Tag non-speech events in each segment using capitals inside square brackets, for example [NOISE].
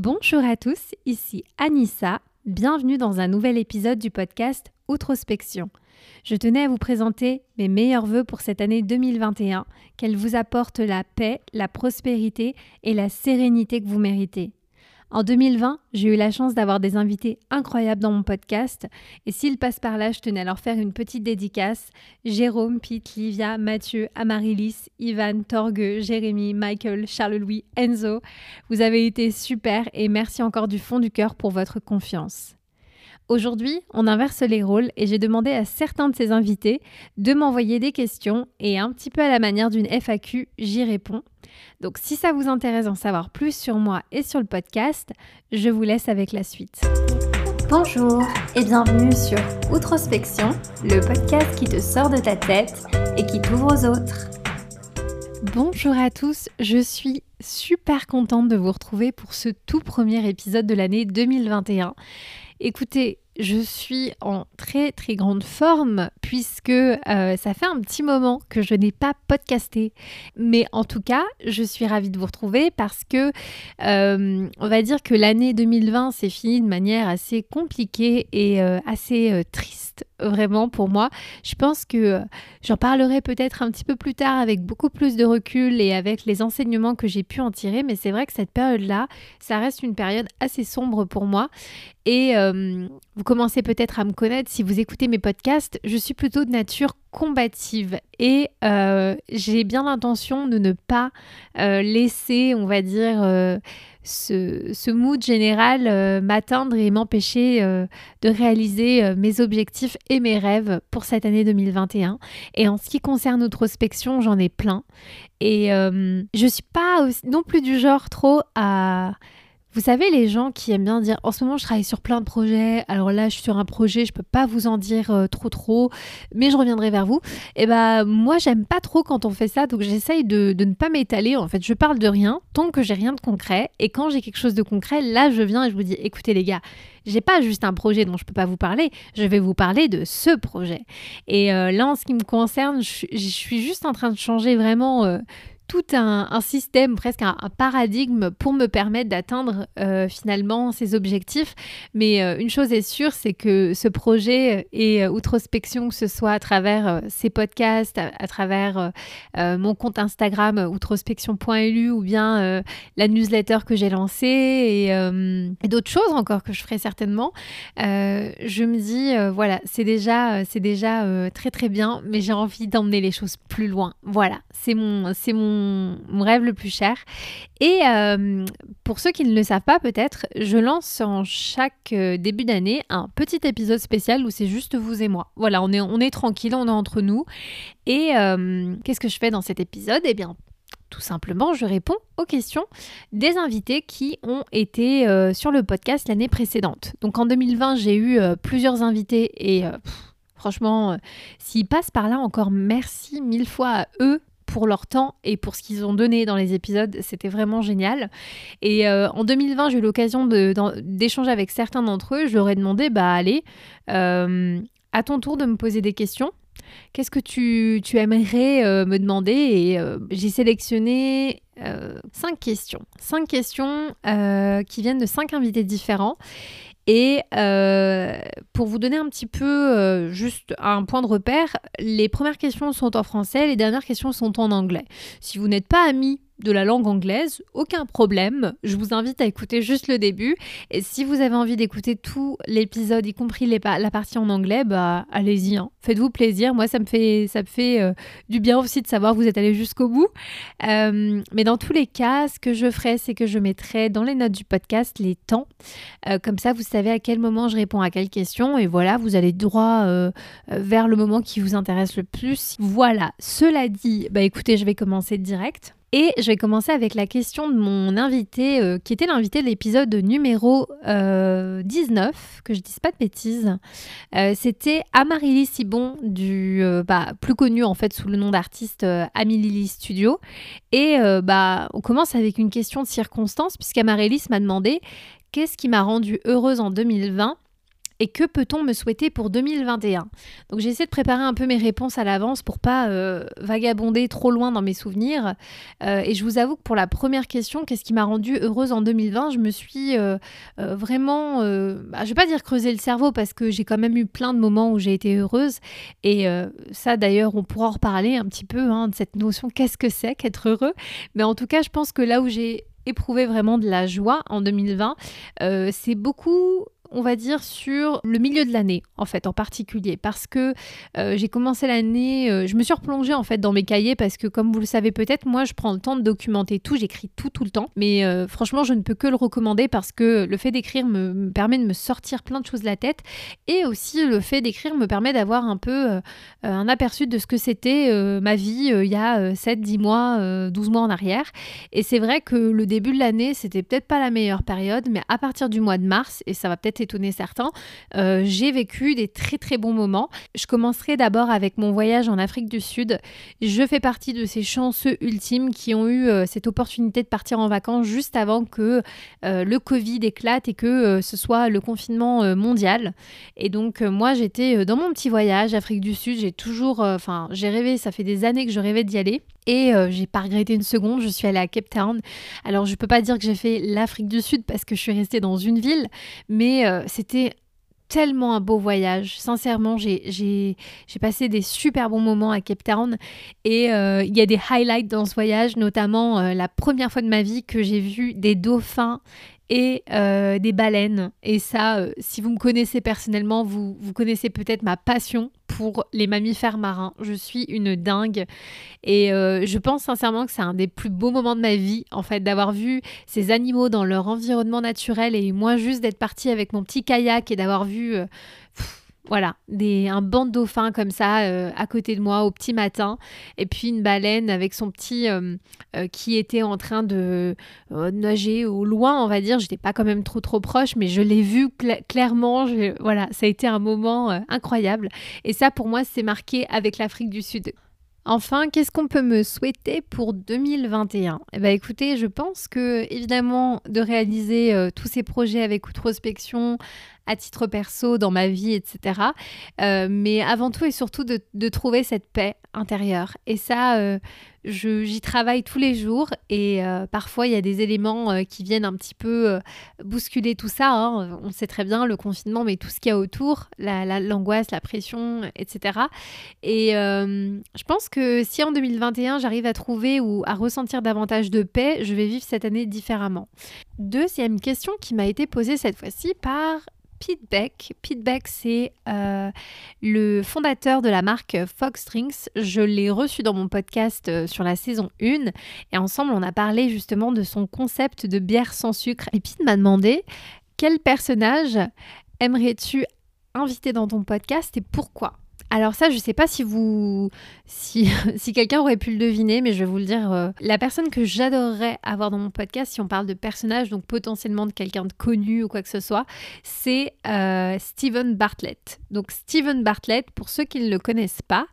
Bonjour à tous, ici Anissa. Bienvenue dans un nouvel épisode du podcast Outrospection. Je tenais à vous présenter mes meilleurs voeux pour cette année 2021, qu'elle vous apporte la paix, la prospérité et la sérénité que vous méritez. En 2020, j'ai eu la chance d'avoir des invités incroyables dans mon podcast et s'ils passent par là, je tenais à leur faire une petite dédicace. Jérôme, Pete, Livia, Mathieu, Amarilis, Ivan, Torgue, Jérémy, Michael, Charles-Louis, Enzo. Vous avez été super et merci encore du fond du cœur pour votre confiance. Aujourd'hui, on inverse les rôles et j'ai demandé à certains de ces invités de m'envoyer des questions et un petit peu à la manière d'une FAQ, j'y réponds. Donc si ça vous intéresse d'en savoir plus sur moi et sur le podcast, je vous laisse avec la suite. Bonjour et bienvenue sur Outrospection, le podcast qui te sort de ta tête et qui t'ouvre aux autres. Bonjour à tous, je suis super contente de vous retrouver pour ce tout premier épisode de l'année 2021. Écoutez, je suis en très très grande forme puisque euh, ça fait un petit moment que je n'ai pas podcasté. Mais en tout cas, je suis ravie de vous retrouver parce que euh, on va dire que l'année 2020 s'est finie de manière assez compliquée et euh, assez triste vraiment pour moi. Je pense que j'en parlerai peut-être un petit peu plus tard avec beaucoup plus de recul et avec les enseignements que j'ai pu en tirer. Mais c'est vrai que cette période-là, ça reste une période assez sombre pour moi. Et vous commencez peut-être à me connaître si vous écoutez mes podcasts, je suis plutôt de nature combative et euh, j'ai bien l'intention de ne pas euh, laisser, on va dire, euh, ce, ce, mood général m'atteindre et m'empêcher de réaliser mes objectifs et mes rêves pour cette année 2021. Et en ce qui concerne l'introspection, j'en ai plein. Et je suis pas non plus du genre trop à vous savez, les gens qui aiment bien dire en ce moment je travaille sur plein de projets, alors là je suis sur un projet, je peux pas vous en dire euh, trop trop, mais je reviendrai vers vous. Et eh ben moi j'aime pas trop quand on fait ça, donc j'essaye de, ne pas m'étaler. En fait, je parle de rien tant que j'ai rien de concret. Et quand j'ai quelque chose de concret, là je viens et je vous dis écoutez les gars, j'ai pas juste un projet dont je peux pas vous parler, je vais vous parler de ce projet. Et euh, là en ce qui me concerne, je, suis juste en train de changer vraiment. Euh, tout un, système, presque un, paradigme pour me permettre d'atteindre euh, finalement ces objectifs. Mais euh, une chose est sûre, c'est que ce projet et euh, outrospection, que ce soit à travers ces podcasts, à, travers mon compte Instagram outrospection.lu ou bien la newsletter que j'ai lancée et, et d'autres choses encore que je ferai certainement, je me dis, voilà, c'est déjà, c'est déjà très très bien, mais j'ai envie d'emmener les choses plus loin. Voilà, c'est mon, c'est mon mon, rêve le plus cher. Et euh, pour ceux qui ne le savent pas peut-être, je lance en chaque euh, début d'année un petit épisode spécial où c'est juste vous et moi. Voilà, on est, on est tranquille, on est entre nous. Et euh, qu'est-ce que je fais dans cet épisode? Eh bien, tout simplement, je réponds aux questions des invités qui ont été sur le podcast l'année précédente. Donc en 2020, j'ai eu plusieurs invités et franchement, s'ils passent par là, encore merci mille fois à eux pour leur temps et pour ce qu'ils ont donné dans les épisodes. C'était vraiment génial. Et euh, en 2020, j'ai eu l'occasion d'échanger avec certains d'entre eux. Je leur ai demandé, bah allez, euh, à ton tour de me poser des questions. Qu'est-ce que tu, aimerais euh, me demander? Et j'ai sélectionné cinq questions. Cinq questions qui viennent de cinq invités différents. Et euh, pour vous donner un petit peu euh, juste un point de repère, les premières questions sont en français, les dernières questions sont en anglais. Si vous n'êtes pas amis de la langue anglaise, aucun problème. Je vous invite à écouter juste le début. Et si vous avez envie d'écouter tout l'épisode, y compris la partie en anglais, bah allez-y. Hein. Faites-vous plaisir. Moi, ça me fait, ça me fait euh, du bien aussi de savoir que vous êtes allé jusqu'au bout. Euh, mais dans tous les cas, ce que je ferai, c'est que je mettrai dans les notes du podcast les temps. Euh, comme ça, vous savez à quel moment je réponds à quelle question. Et voilà, vous allez droit vers le moment qui vous intéresse le plus. Voilà. Cela dit, bah écoutez, je vais commencer direct. Et je vais commencer avec la question de mon invité, euh, qui était l'invité de l'épisode numéro 19, euh, que je dise pas de bêtises. Euh, c'était Amaryllis Sibon, du, bah, plus connu en fait sous le nom d'artiste Amélie Studio. Et bah, on commence avec une question de circonstance, puisqu'Amaryllis m'a demandé qu'est-ce qui m'a rendue heureuse en 2020 et que peut-on me souhaiter pour 2021 Donc j'ai essayé de préparer un peu mes réponses à l'avance pour pas euh, vagabonder trop loin dans mes souvenirs. Euh, et je vous avoue que pour la première question, qu'est-ce qui m'a rendue heureuse en 2020 Je me suis vraiment, bah, je vais pas dire creuser le cerveau parce que j'ai quand même eu plein de moments où j'ai été heureuse. Et ça d'ailleurs, on pourra en reparler un petit peu hein, de cette notion qu'est-ce que c'est qu'être heureux? Mais en tout cas, je pense que là où j'ai éprouvé vraiment de la joie en 2020, euh, c'est beaucoup on va dire, sur le milieu de l'année, en fait, en particulier. Parce que euh, j'ai commencé l'année, euh, je me suis replongée, en fait, dans mes cahiers, parce que, comme vous le savez peut-être, moi, je prends le temps de documenter tout, j'écris tout, tout le temps. Mais euh, franchement, je ne peux que le recommander parce que le fait d'écrire me, permet de me sortir plein de choses de la tête. Et aussi, le fait d'écrire me permet d'avoir un peu un aperçu de ce que c'était ma vie il y a 7, 10 mois, 12 mois en arrière. Et c'est vrai que le début de l'année, c'était peut-être pas la meilleure période, mais à partir du mois de mars, et ça va peut-être étonner certains, euh, j'ai vécu des très très bons moments. Je commencerai d'abord avec mon voyage en Afrique du Sud. Je fais partie de ces chanceux ultimes qui ont eu euh, cette opportunité de partir en vacances juste avant que euh, le Covid éclate et que ce soit le confinement mondial. Et donc moi j'étais dans mon petit voyage Afrique du Sud. J'ai toujours, enfin j'ai rêvé, ça fait des années que je rêvais d'y aller. Et j'ai pas regretté une seconde, je suis allée à Cape Town. Alors je peux pas dire que j'ai fait l'Afrique du Sud parce que je suis restée dans une ville, mais c'était tellement un beau voyage. Sincèrement, j'ai passé des super bons moments à Cape Town et euh, il y a des highlights dans ce voyage, notamment euh, la première fois de ma vie que j'ai vu des dauphins et euh, des baleines. Et ça, si vous me connaissez personnellement, vous, vous connaissez peut-être ma passion pour les mammifères marins. Je suis une dingue et euh, je pense sincèrement que c'est un des plus beaux moments de ma vie, en fait, d'avoir vu ces animaux dans leur environnement naturel et moi juste d'être partie avec mon petit kayak et d'avoir vu... Voilà, un banc de dauphins comme ça euh, à côté de moi au petit matin. Et puis une baleine avec son petit euh, euh, qui était en train de nager au loin, on va dire. J'étais pas quand même trop trop proche, mais je l'ai vu clairement. voilà, ça a été un moment incroyable. Et ça, pour moi, c'est marqué avec l'Afrique du Sud. Enfin, qu'est-ce qu'on peut me souhaiter pour 2021 Eh bien, écoutez, je pense que évidemment de réaliser tous ces projets avec Outrospection, à titre perso, dans ma vie, etc. Euh, mais avant tout et surtout de, trouver cette paix intérieure. Et ça, euh, j'y travaille tous les jours et euh, parfois il y a des éléments qui viennent un petit peu bousculer tout ça. Hein. On sait très bien le confinement, mais tout ce qu'il y a autour, l'angoisse, la, la, pression, etc. Et je pense que si en 2021 j'arrive à trouver ou à ressentir davantage de paix, je vais vivre cette année différemment. Deuxième question qui m'a été posée cette fois-ci par Pete Beck. Pete Beck, c'est euh, le fondateur de la marque Fox Drinks. Je l'ai reçu dans mon podcast euh, sur la saison 1 et ensemble, on a parlé justement de son concept de bière sans sucre. Et Pete m'a demandé quel personnage aimerais-tu inviter dans ton podcast et pourquoi? Alors ça, je ne sais pas si vous, [LAUGHS] si, quelqu'un aurait pu le deviner, mais je vais vous le dire. Euh, la personne que j'adorerais avoir dans mon podcast, si on parle de personnage, donc potentiellement de quelqu'un de connu ou quoi que ce soit, c'est euh, Steven Bartlett. Donc Steven Bartlett, pour ceux qui ne le connaissent pas,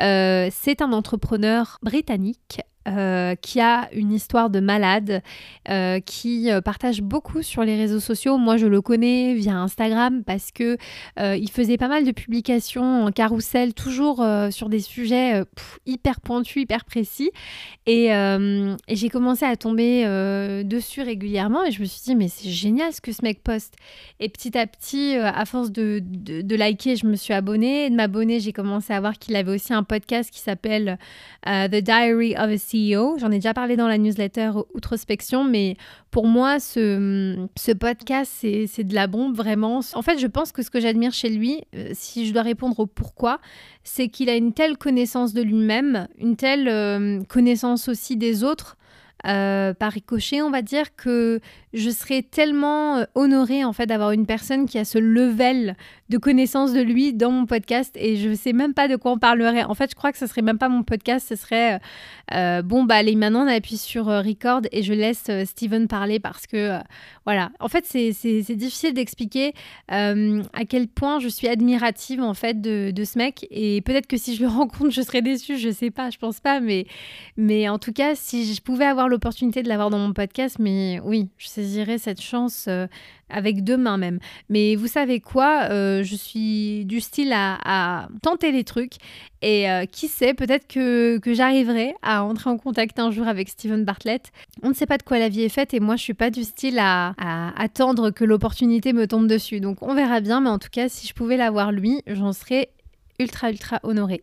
euh, c'est un entrepreneur britannique euh, qui a une histoire de malade, euh, qui euh, partage beaucoup sur les réseaux sociaux. Moi, je le connais via Instagram parce que il faisait pas mal de publications en carrousel, toujours sur des sujets hyper pointus, hyper précis. Et, et j'ai commencé à tomber dessus régulièrement et je me suis dit, mais c'est génial ce que ce mec poste. Et petit à petit, à force de, de, liker, je me suis abonnée. de m'abonner, j'ai commencé à voir qu'il avait aussi un podcast qui s'appelle The Diary of a Sea J'en ai déjà parlé dans la newsletter Outrospection, mais pour moi, ce, ce podcast, c'est de la bombe, vraiment. En fait, je pense que ce que j'admire chez lui, euh, si je dois répondre au pourquoi, c'est qu'il a une telle connaissance de lui-même, une telle euh, connaissance aussi des autres, euh, par ricochet, on va dire que je serais tellement honorée en fait d'avoir une personne qui a ce level de connaissance de lui dans mon podcast et je sais même pas de quoi on parlerait. En fait, je crois que ce serait même pas mon podcast, ce serait euh, euh, bon bah allez maintenant on appuie sur euh, record et je laisse Steven parler parce que voilà. En fait, c'est difficile d'expliquer à quel point je suis admirative en fait de, de ce mec et peut-être que si je le [LAUGHS] rencontre, je serais déçue, je sais pas, je pense pas, mais mais en tout cas, si je pouvais avoir l'opportunité de l'avoir dans mon podcast, mais oui, je saisirai cette chance euh, avec deux mains même. Mais vous savez quoi euh, Je suis du style à, tenter les trucs et euh, qui sait, peut-être que, j'arriverai à entrer en contact un jour avec Steven Bartlett. On ne sait pas de quoi la vie est faite et moi je suis pas du style à, attendre que l'opportunité me tombe dessus. Donc on verra bien, mais en tout cas si je pouvais l'avoir lui, j'en serais ultra ultra honorée.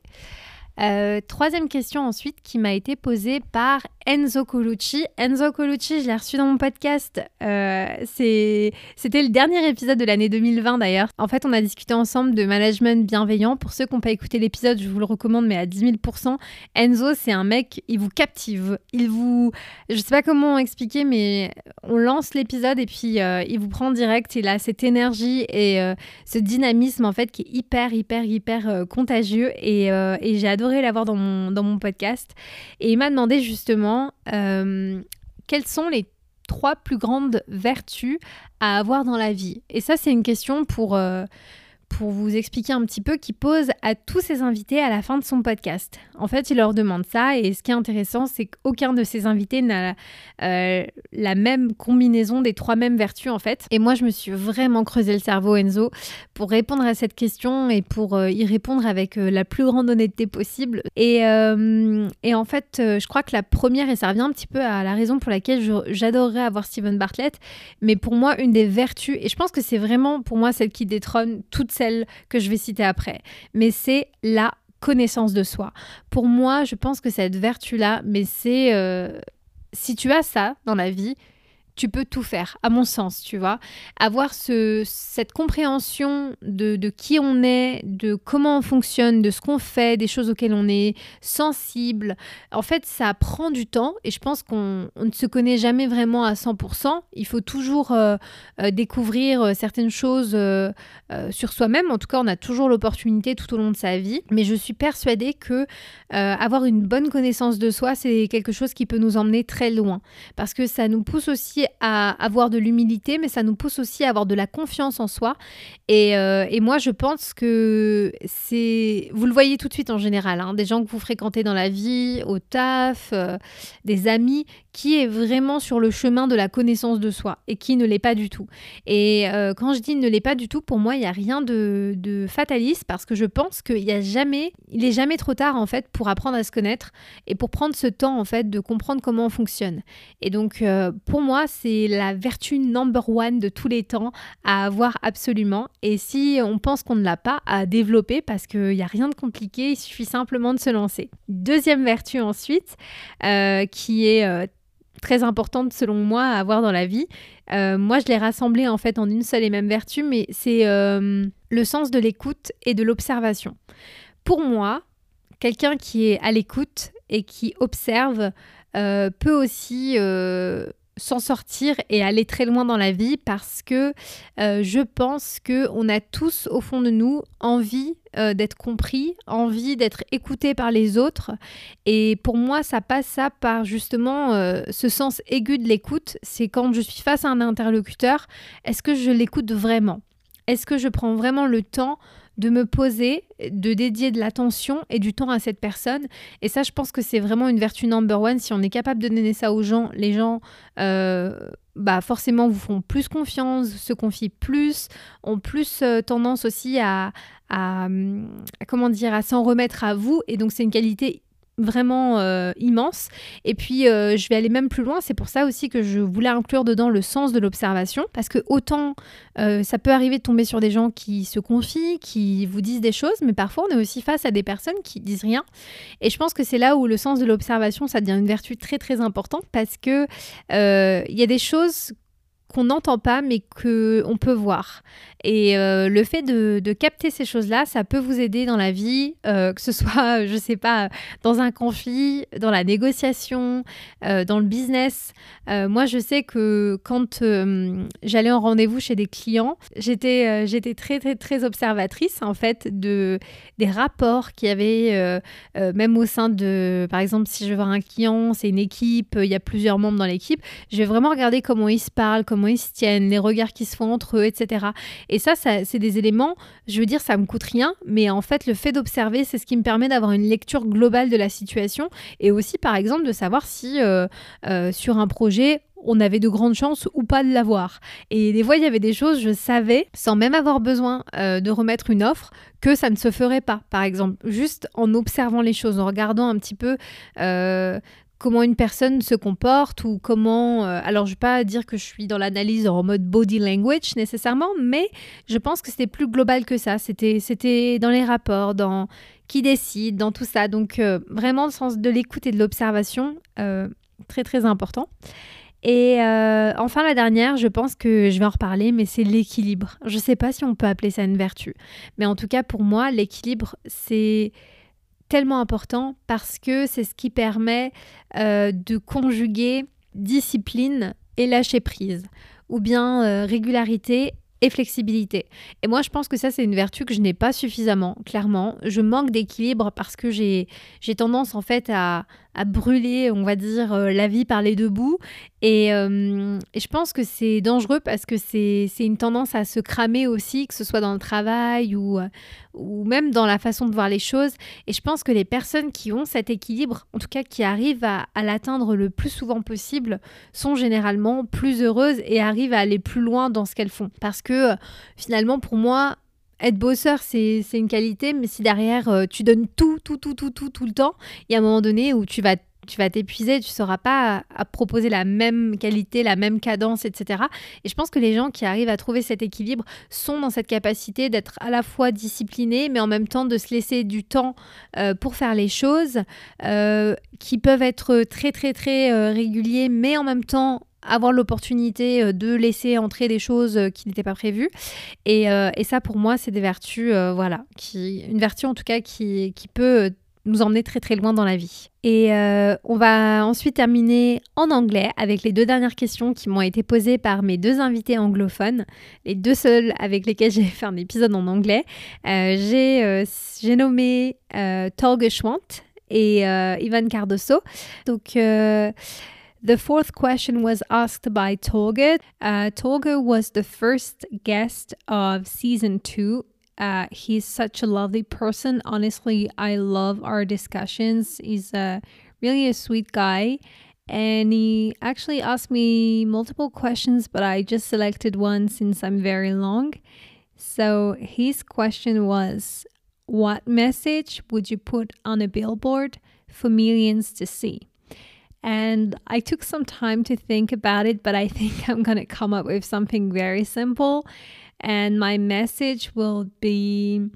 Troisième question ensuite qui m'a été posée par Enzo Colucci. Enzo Colucci, je l'ai reçu dans mon podcast. Euh, c'était le dernier épisode de l'année 2020 d'ailleurs. En fait, on a discuté ensemble de management bienveillant. Pour ceux qui n'ont pas écouté l'épisode, je vous le recommande, mais à 10 000%. Enzo, c'est un mec, il vous captive. Il vous. Je sais pas comment expliquer, mais on lance l'épisode et puis euh, il vous prend direct. Il a cette énergie et ce dynamisme en fait qui est hyper, hyper, hyper contagieux. Et, et j'ai adoré l'avoir dans mon, dans mon podcast. Et il m'a demandé justement euh, quelles sont les trois plus grandes vertus à avoir dans la vie? Et ça, c'est une question pour... Euh, pour vous expliquer un petit peu, qui pose à tous ses invités à la fin de son podcast. En fait, il leur demande ça et ce qui est intéressant, c'est qu'aucun de ses invités n'a euh, la même combinaison des trois mêmes vertus en fait. Et moi, je me suis vraiment creusé le cerveau, Enzo, pour répondre à cette question et pour euh, y répondre avec euh, la plus grande honnêteté possible. Et, en fait, je crois que la première, et ça revient un petit peu à la raison pour laquelle j'adorerais avoir Steven Bartlett, mais pour moi, une des vertus, et je pense que c'est vraiment pour moi celle qui détrône toutes que je vais citer après, mais c'est la connaissance de soi. Pour moi, je pense que cette vertu-là, mais c'est... Euh, si tu as ça dans la vie, tu peux tout faire, à mon sens, tu vois. Avoir ce, cette compréhension de, de, qui on est, de comment on fonctionne, de ce qu'on fait, des choses auxquelles on est sensible. En fait, ça prend du temps et je pense qu'on ne se connaît jamais vraiment à 100%. Il faut toujours euh, euh, découvrir euh, certaines choses sur soi-même. En tout cas, on a toujours l'opportunité tout au long de sa vie. Mais je suis persuadée que avoir une bonne connaissance de soi, c'est quelque chose qui peut nous emmener très loin. Parce que ça nous pousse aussi à avoir de l'humilité, mais ça nous pousse aussi à avoir de la confiance en soi. Et, euh, moi, je pense que c'est... Vous le voyez tout de suite en général, hein, des gens que vous fréquentez dans la vie, au taf, euh, des amis, qui est vraiment sur le chemin de la connaissance de soi et qui ne l'est pas du tout. Et euh, quand je dis ne l'est pas du tout, pour moi, il n'y a rien de, de, fataliste parce que je pense qu'il y a jamais, il est jamais trop tard en fait pour apprendre à se connaître et pour prendre ce temps en fait de comprendre comment on fonctionne. Et donc, pour moi, c'est la vertu number one de tous les temps à avoir absolument. Et si on pense qu'on ne l'a pas, à développer parce qu'il n'y a rien de compliqué, il suffit simplement de se lancer. Deuxième vertu ensuite, euh, qui est euh, très importante selon moi à avoir dans la vie. Euh, moi, je l'ai rassemblée en fait en une seule et même vertu, mais c'est le sens de l'écoute et de l'observation. Pour moi, quelqu'un qui est à l'écoute et qui observe peut aussi s'en sortir et aller très loin dans la vie parce que euh, je pense que on a tous au fond de nous envie euh, d'être compris, envie d'être écouté par les autres. Et pour moi ça passe ça par justement euh, ce sens aigu de l'écoute, c'est quand je suis face à un interlocuteur, est-ce que je l'écoute vraiment? Est-ce que je prends vraiment le temps de me poser, de dédier de l'attention et du temps à cette personne. Et ça, je pense que c'est vraiment une vertu number one. Si on est capable de donner ça aux gens, les gens, euh, bah forcément, vous font plus confiance, se confient plus, ont plus euh, tendance aussi à, à, comment dire, à s'en remettre à vous. Et donc, c'est une qualité vraiment euh, immense. Et puis, euh, je vais aller même plus loin. C'est pour ça aussi que je voulais inclure dedans le sens de l'observation. Parce que autant euh, ça peut arriver de tomber sur des gens qui se confient, qui vous disent des choses, mais parfois on est aussi face à des personnes qui disent rien. Et je pense que c'est là où le sens de l'observation, ça devient une vertu très très importante parce que il y a des choses qu'on n'entend pas mais que on peut voir. Et euh, le fait de, capter ces choses-là, ça peut vous aider dans la vie, euh, que ce soit, je sais pas, dans un conflit, dans la négociation, euh, dans le business. moi, je sais que quand j'allais en rendez-vous chez des clients, j'étais très très très observatrice en fait de des rapports qu'il y avait même au sein de, par exemple, si je veux voir un client, c'est une équipe, il y a plusieurs membres dans l'équipe, je vais vraiment regarder comment ils se parlent, comment ils se tiennent, les regards qui se font entre eux, etc. Et ça, ça c'est des éléments, je veux dire, ça me coûte rien, mais en fait, le fait d'observer, c'est ce qui me permet d'avoir une lecture globale de la situation et aussi, par exemple, de savoir si euh, euh, sur un projet, on avait de grandes chances ou pas de l'avoir. Et des fois, il y avait des choses, je savais, sans même avoir besoin euh, de remettre une offre, que ça ne se ferait pas. Par exemple, juste en observant les choses, en regardant un petit peu comment une personne se comporte ou comment... Euh, alors, je ne vais pas dire que je suis dans l'analyse en mode body language nécessairement, mais je pense que c'était plus global que ça. C'était dans les rapports, dans qui décide, dans tout ça. Donc, vraiment, le sens de l'écoute et de l'observation, très, très important. Et euh, enfin, la dernière, je pense que je vais en reparler, mais c'est l'équilibre. Je ne sais pas si on peut appeler ça une vertu, mais en tout cas, pour moi, l'équilibre, c'est tellement important parce que c'est ce qui permet euh, de conjuguer discipline et lâcher prise, ou bien euh, régularité et flexibilité. Et moi, je pense que ça, c'est une vertu que je n'ai pas suffisamment, clairement. Je manque d'équilibre parce que j'ai tendance, en fait, à, à brûler, on va dire, euh, la vie par les deux bouts. Euh, et, je pense que c'est dangereux parce que c'est une tendance à se cramer aussi, que ce soit dans le travail ou, euh, ou même dans la façon de voir les choses. Et je pense que les personnes qui ont cet équilibre, en tout cas qui arrivent à, à l'atteindre le plus souvent possible, sont généralement plus heureuses et arrivent à aller plus loin dans ce qu'elles font. Parce que finalement, pour moi, être bosseur, c'est une qualité, mais si derrière euh, tu donnes tout, tout, tout, tout, tout, tout le temps, il y a un moment donné où tu vas tu vas t'épuiser, tu ne sauras pas à, proposer la même qualité, la même cadence, etc. Et je pense que les gens qui arrivent à trouver cet équilibre sont dans cette capacité d'être à la fois disciplinés, mais en même temps de se laisser du temps euh, pour faire les choses, euh, qui peuvent être très, très, très réguliers, mais en même temps avoir l'opportunité euh, de laisser entrer des choses euh, qui n'étaient pas prévues. Et, euh, et, ça, pour moi, c'est des vertus, voilà, qui, une vertu en tout cas qui, qui peut nous emmener très très loin dans la vie. Et on va ensuite terminer en anglais avec les deux dernières questions qui m'ont été posées par mes deux invités anglophones, les deux seuls avec lesquels j'ai fait un épisode en anglais. j'ai nommé Tolga Schwant et Ivan Cardoso. Donc The fourth question was asked by Tolga. Uh, Tolga was the first guest of season two. Uh, he's such a lovely person. Honestly, I love our discussions. He's a really a sweet guy. And he actually asked me multiple questions, but I just selected one since I'm very long. So his question was What message would you put on a billboard for millions to see? And I took some time to think about it, but I [LAUGHS] think I'm going to come up with something very simple. And my message will be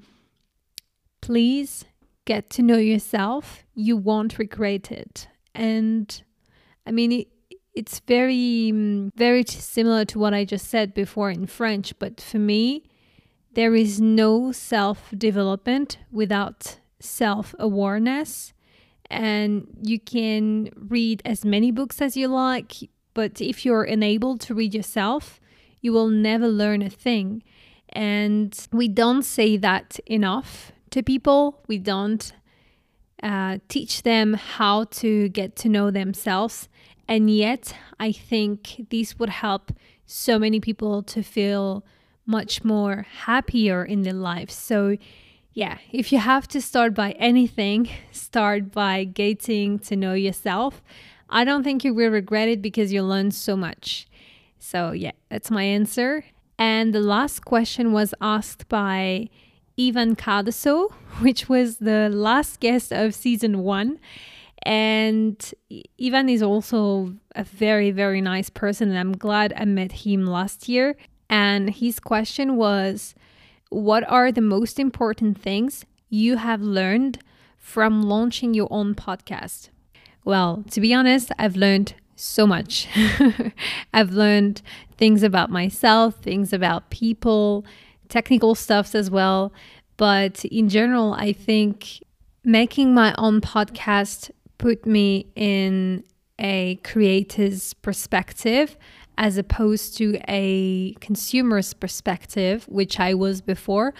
please get to know yourself. You won't regret it. And I mean, it, it's very, mm, very similar to what I just said before in French, but for me, there is no self development without self awareness and you can read as many books as you like. But if you're unable to read yourself, you will never learn a thing. And we don't say that enough to people. We don't uh, teach them how to get to know themselves. And yet, I think this would help so many people to feel much more happier in their lives. So, yeah, if you have to start by anything, [LAUGHS] start by getting to know yourself. I don't think you will regret it because you learned so much. So, yeah, that's my answer. And the last question was asked by Ivan Cardoso, [LAUGHS] which was the last guest of season one. And Ivan is also a very, very nice person, and I'm glad I met him last year. And his question was what are the most important things you have learned from launching your own podcast? Well, to be honest, I've learned so much. [LAUGHS] I've learned things about myself, things about people, technical stuffs as well. But in general, I think making my own podcast put me in a creator's perspective as opposed to a consumer's perspective, which I was before.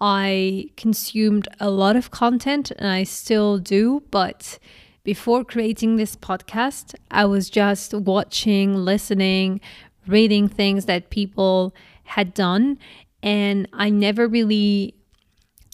I consumed a lot of content and I still do, but before creating this podcast, I was just watching, listening, reading things that people had done. And I never really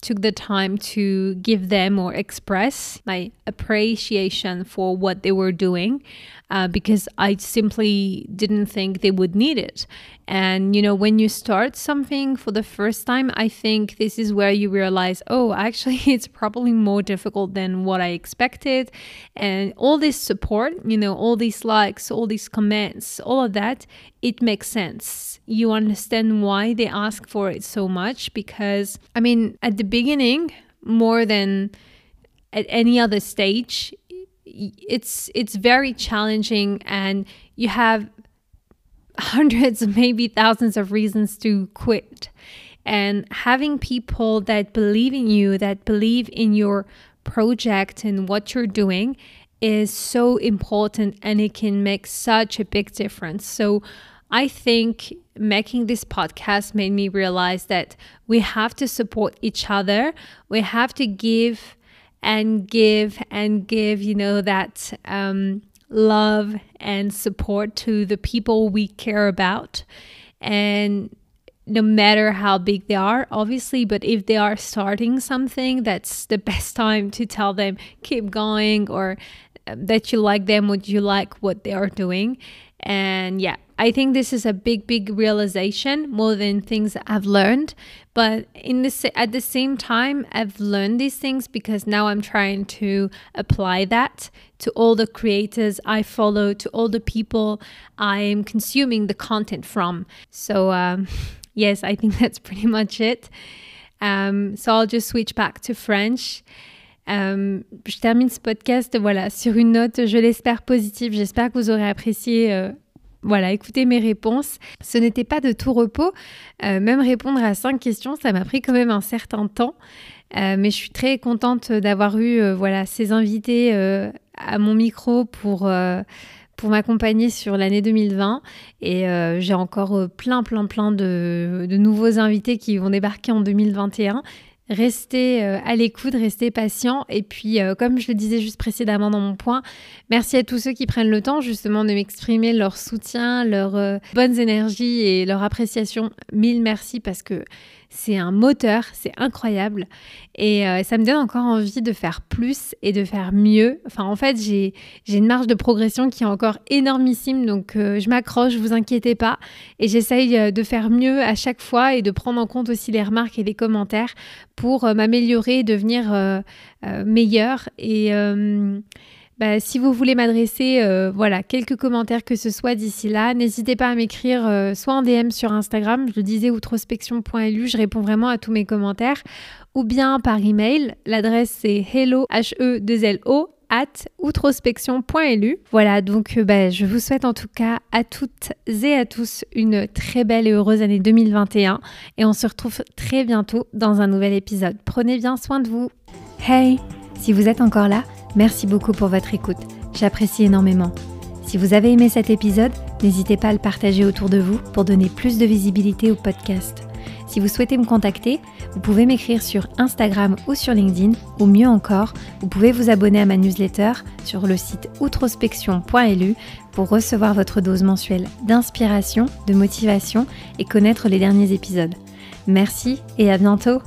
took the time to give them or express my appreciation for what they were doing uh, because I simply didn't think they would need it. And, you know, when you start something for the first time, I think this is where you realize, oh, actually, [LAUGHS] it's probably more difficult than what I expected. And all this support, you know, all these likes, all these comments, all of that, it makes sense. You understand why they ask for it so much because, I mean, at the beginning, more than at any other stage, it's it's very challenging and you have hundreds [LAUGHS] maybe thousands of reasons to quit and having people that believe in you that believe in your project and what you're doing is so important and it can make such a big difference so I think making this podcast made me realize that we have to support each other. We have to give and give and give, you know, that um, love and support to the people we care about. And no matter how big they are, obviously, but if they are starting something, that's the [LAUGHS] best time to tell them, keep going, or um, that you like them, would you like what they are doing. And yeah, I think this is a big, big realization more than things I've learned. But in the at the same time, I've learned these things because now I'm trying to apply that to all the creators I follow, to all the people I am consuming the content from. So um, [LAUGHS] yes, I think [LAUGHS] that's pretty much it. Um, so I'll just switch back to French. Um, je termine ce podcast voilà, sur une note, je l'espère, positive. J'espère que vous aurez apprécié euh, voilà, écoutez mes réponses. Ce n'était pas de tout repos. Euh, même répondre à cinq questions, ça m'a pris quand même un certain temps. Euh, mais je suis très contente d'avoir eu euh, voilà, ces invités à mon micro pour, pour m'accompagner sur l'année 2020. Et j'ai encore plein, plein, plein de, de, nouveaux invités qui vont débarquer en 2021 restez euh, à l'écoute, restez patient. Et puis, euh, comme je le disais juste précédemment dans mon point, merci à tous ceux qui prennent le temps justement de m'exprimer leur soutien, leurs euh, bonnes énergies et leur appréciation. Mille merci parce que c'est un moteur, c'est incroyable. Et euh, ça me donne encore envie de faire plus et de faire mieux. Enfin, en fait, j'ai une marge de progression qui est encore énormissime. Donc, euh, je m'accroche, vous inquiétez pas. Et j'essaye euh, de faire mieux à chaque fois et de prendre en compte aussi les remarques et les commentaires pour m'améliorer, devenir meilleure. Et bah, si vous voulez m'adresser euh, voilà, quelques commentaires que ce soit d'ici là, n'hésitez pas à m'écrire euh, soit en DM sur Instagram, je le disais outrospection.lu, je réponds vraiment à tous mes commentaires, ou bien par email. L'adresse c'est hello, h e 2 l o at outrospection.lu. Voilà, donc euh, bah, je vous souhaite en tout cas à toutes et à tous une très belle et heureuse année 2021 et on se retrouve très bientôt dans un nouvel épisode. Prenez bien soin de vous. Hey, si vous êtes encore là, Merci beaucoup pour votre écoute, j'apprécie énormément. Si vous avez aimé cet épisode, n'hésitez pas à le partager autour de vous pour donner plus de visibilité au podcast. Si vous souhaitez me contacter, vous pouvez m'écrire sur Instagram ou sur LinkedIn, ou mieux encore, vous pouvez vous abonner à ma newsletter sur le site outrospection.lu pour recevoir votre dose mensuelle d'inspiration, de motivation et connaître les derniers épisodes. Merci et à bientôt